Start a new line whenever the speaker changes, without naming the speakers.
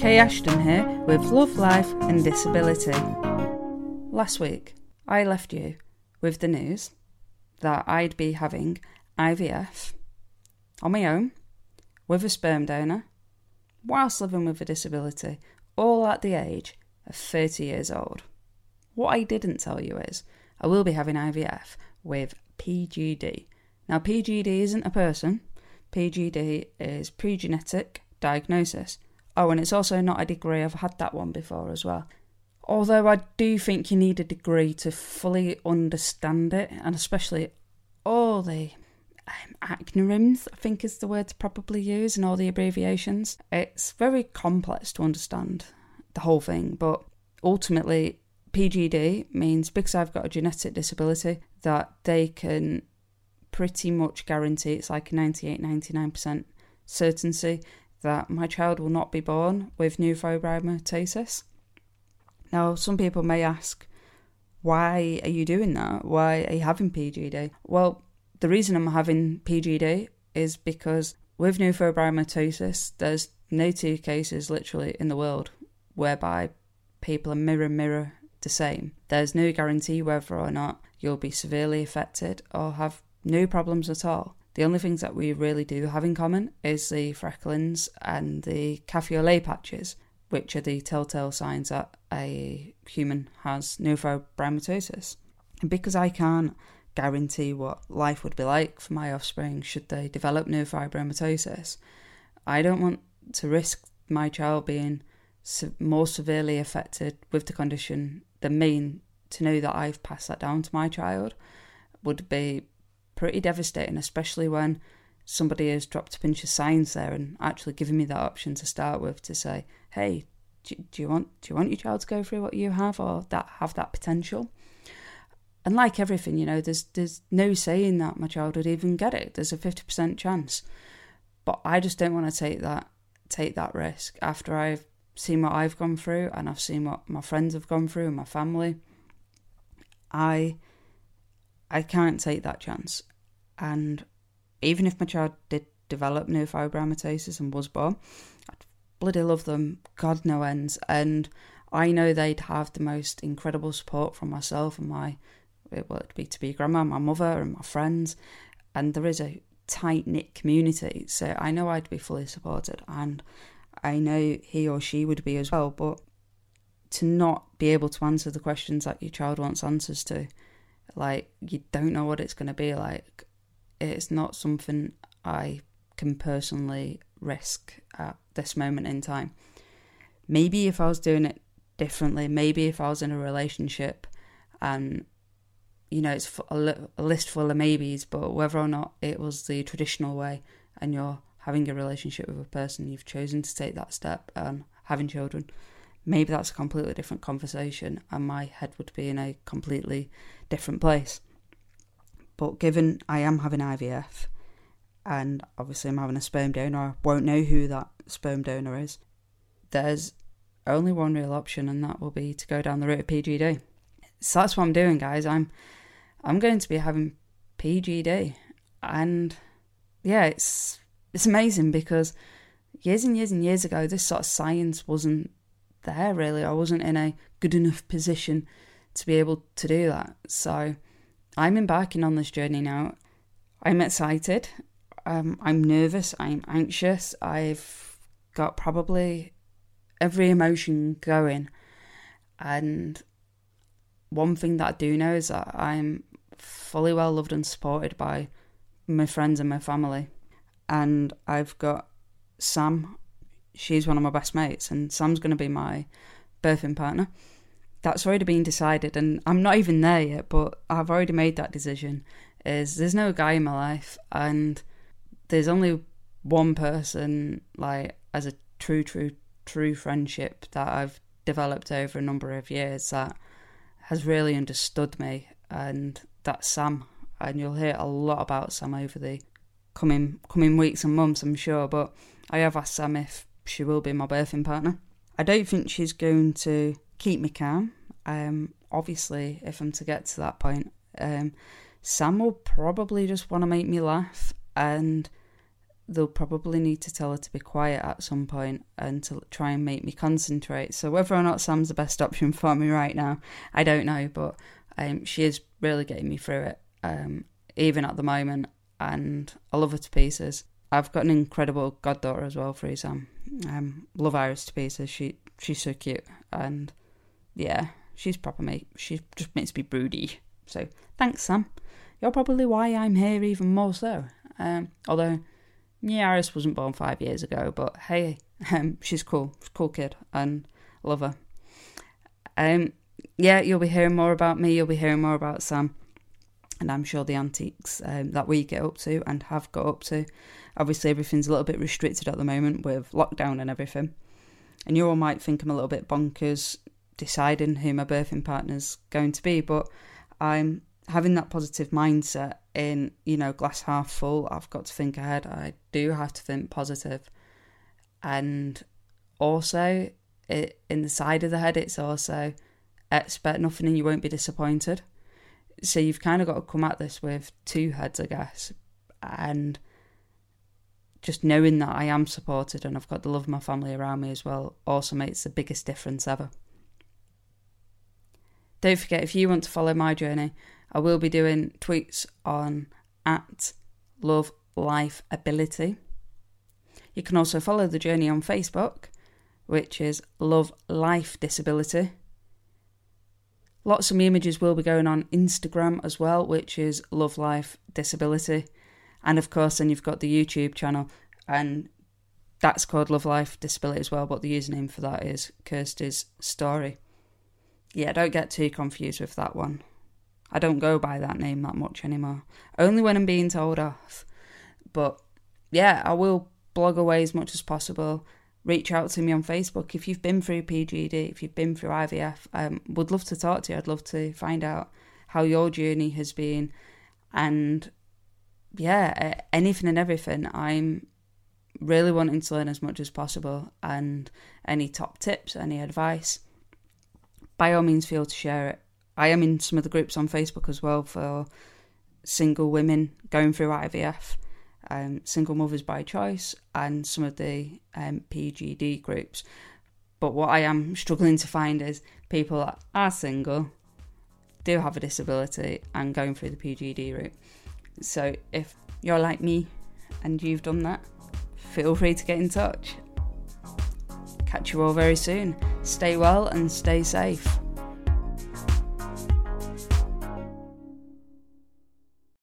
Kay Ashton here with Love, Life and Disability. Last week, I left you with the news that I'd be having IVF on my own with a sperm donor whilst living with a disability, all at the age of 30 years old. What I didn't tell you is I will be having IVF with PGD. Now, PGD isn't a person, PGD is pre-genetic diagnosis. Oh, and it's also not a degree. I've had that one before as well. Although I do think you need a degree to fully understand it, and especially all the um, acronyms, I think is the word to probably use, and all the abbreviations. It's very complex to understand the whole thing, but ultimately, PGD means because I've got a genetic disability that they can pretty much guarantee it's like a 98 99% certainty that my child will not be born with neurofibromatosis. Now, some people may ask, why are you doing that? Why are you having PGD? Well, the reason I'm having PGD is because with neurofibromatosis, there's no two cases literally in the world whereby people are mirror mirror the same. There's no guarantee whether or not you'll be severely affected or have no problems at all. The only things that we really do have in common is the frecklings and the lait patches, which are the telltale signs that a human has neurofibromatosis. And because I can't guarantee what life would be like for my offspring should they develop neurofibromatosis, I don't want to risk my child being more severely affected with the condition than me to know that I've passed that down to my child would be pretty devastating, especially when somebody has dropped a pinch of science there and actually given me that option to start with to say, hey, do, do you want do you want your child to go through what you have or that have that potential? And like everything, you know, there's there's no saying that my child would even get it. There's a fifty percent chance, but I just don't want to take that take that risk after I've seen what I've gone through and I've seen what my friends have gone through and my family. I I can't take that chance. And even if my child did develop neurofibromatosis and was born, I'd bloody love them, God no ends. And I know they'd have the most incredible support from myself and my, well, it'd be to be grandma, my mother, and my friends. And there is a tight knit community, so I know I'd be fully supported, and I know he or she would be as well. But to not be able to answer the questions that your child wants answers to, like you don't know what it's going to be like, it's not something I can personally risk at this moment in time. Maybe if I was doing it differently, maybe if I was in a relationship and you know it's a, list full of maybes, but whether or not it was the traditional way and you're having a relationship with a person, you've chosen to take that step and having children, maybe that's a completely different conversation and my head would be in a completely different place. But given I am having IVF and obviously I'm having a sperm donor, I won't know who that sperm donor is. There's only one real option, and that will be to go down the route of PGD. So that's what I'm doing, guys. I'm I'm going to be having PGD, and yeah, it's it's amazing because years and years and years ago, this sort of science wasn't there really. I wasn't in a good enough position to be able to do that. So I'm embarking on this journey now. I'm excited. Um, I'm nervous. I'm anxious. I've got probably every emotion going. And one thing that I do know is that I'm fully well loved and supported by my friends and my family. And I've got Sam, she's one of my best mates, and Sam's going to be my birthing partner that's already been decided and I'm not even there yet, but I've already made that decision. Is there's no guy in my life and there's only one person like as a true, true, true friendship that I've developed over a number of years that has really understood me and that's Sam. And you'll hear a lot about Sam over the coming coming weeks and months, I'm sure. But I have asked Sam if she will be my birthing partner. I don't think she's going to keep me calm. Um, obviously, if I'm to get to that point, um, Sam will probably just want to make me laugh, and they'll probably need to tell her to be quiet at some point and to try and make me concentrate. So whether or not Sam's the best option for me right now, I don't know. But um, she is really getting me through it, um, even at the moment, and I love her to pieces. I've got an incredible goddaughter as well for Sam. Um, love Iris to pieces. She she's so cute, and yeah, she's proper mate. She just makes me broody. So thanks, Sam. You're probably why I'm here even more so. Um, although, yeah, Iris wasn't born five years ago, but hey, um, she's cool. She's cool kid, and love her. Um, yeah, you'll be hearing more about me. You'll be hearing more about Sam, and I'm sure the antiques um, that we get up to and have got up to. Obviously, everything's a little bit restricted at the moment with lockdown and everything. And you all might think I'm a little bit bonkers deciding who my birthing partner's going to be, but I'm having that positive mindset in, you know, glass half full. I've got to think ahead. I do have to think positive. And also, it, in the side of the head, it's also expect nothing and you won't be disappointed. So you've kind of got to come at this with two heads, I guess. And just knowing that I am supported and I've got the love of my family around me as well also makes the biggest difference ever. Don't forget, if you want to follow my journey, I will be doing tweets on at Love Life Ability. You can also follow the journey on Facebook, which is Love Life Disability. Lots of images will be going on Instagram as well, which is Love Life Disability. And of course, then you've got the YouTube channel, and that's called Love Life Disability as well, but the username for that is Kirsty's Story. Yeah, don't get too confused with that one. I don't go by that name that much anymore. Only when I'm being told off. But yeah, I will blog away as much as possible. Reach out to me on Facebook if you've been through PGD, if you've been through IVF. Um, would love to talk to you. I'd love to find out how your journey has been, and yeah, anything and everything. I'm really wanting to learn as much as possible, and any top tips, any advice, by all means, feel to share it. I am in some of the groups on Facebook as well for single women going through IVF, um, single mothers by choice, and some of the um, PGD groups. But what I am struggling to find is people that are single, do have a disability, and going through the PGD route. So if you're like me and you've done that, feel free to get in touch. Catch you all very soon. Stay well and stay safe.